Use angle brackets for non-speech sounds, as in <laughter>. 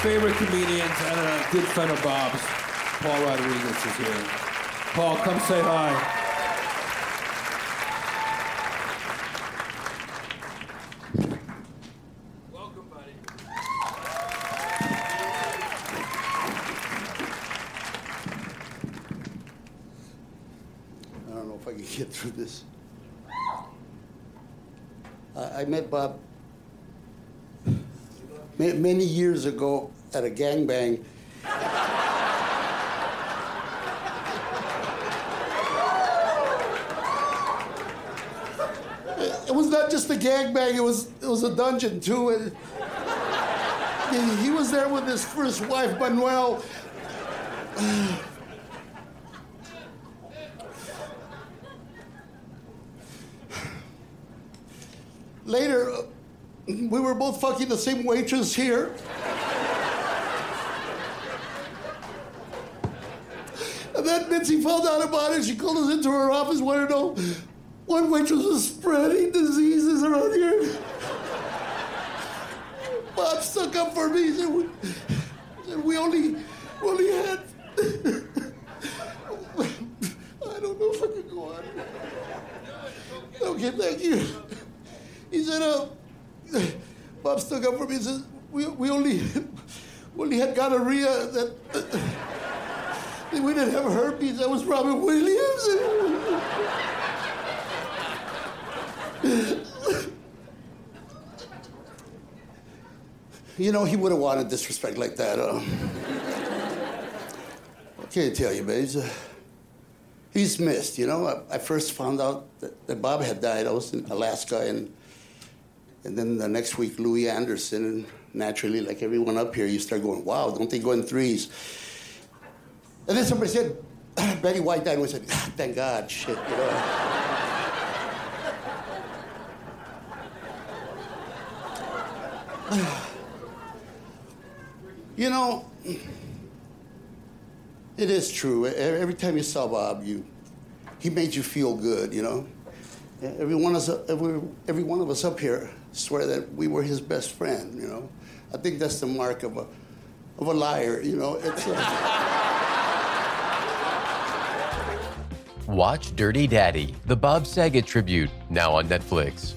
favorite comedians and a good friend of Bob's, Paul Rodriguez, is here. Paul, come say hi. Welcome, buddy. I don't know if I can get through this. I, I met Bob ma- many years ago at a gangbang. It was not just a gangbang; it was it was a dungeon too. And he- was there with his first wife, Manuel. <sighs> Later, we were both fucking the same waitress here. and then Mitzi found out about it. She called us into her office, wanted to know what waitress was spreading diseases around here. Bob stuck up for me. Said, we, said, we only, we only had. I don't know if I can go on. Okay, thank you. He said, uh, <laughs> Bob stuck up for me and says, we, we only, <laughs> only had gonorrhea <laughs> that, we didn't have herpes. That was Robin Williams. you know, he would have wanted disrespect like that. Uh, I can't tell you. He's, uh, he's missed, you know. I, I first found out that, that Bob had died. I was in Alaska, and and then the next week, Louie Anderson, and naturally, like everyone up here, you start going, wow, don't they go in threes? And then somebody said, <clears throat> Betty White died, and we said, "Ah, thank God, shit, you know. <sighs> you know, it is true. Every time you saw Bob, you, he made you feel good, you know. Every one, us, every, every one of us up here swear that we were his best friend, you know. I think that's the mark of a, of a liar, you know. Watch Dirty Daddy, the Bob Saget tribute, now on Netflix.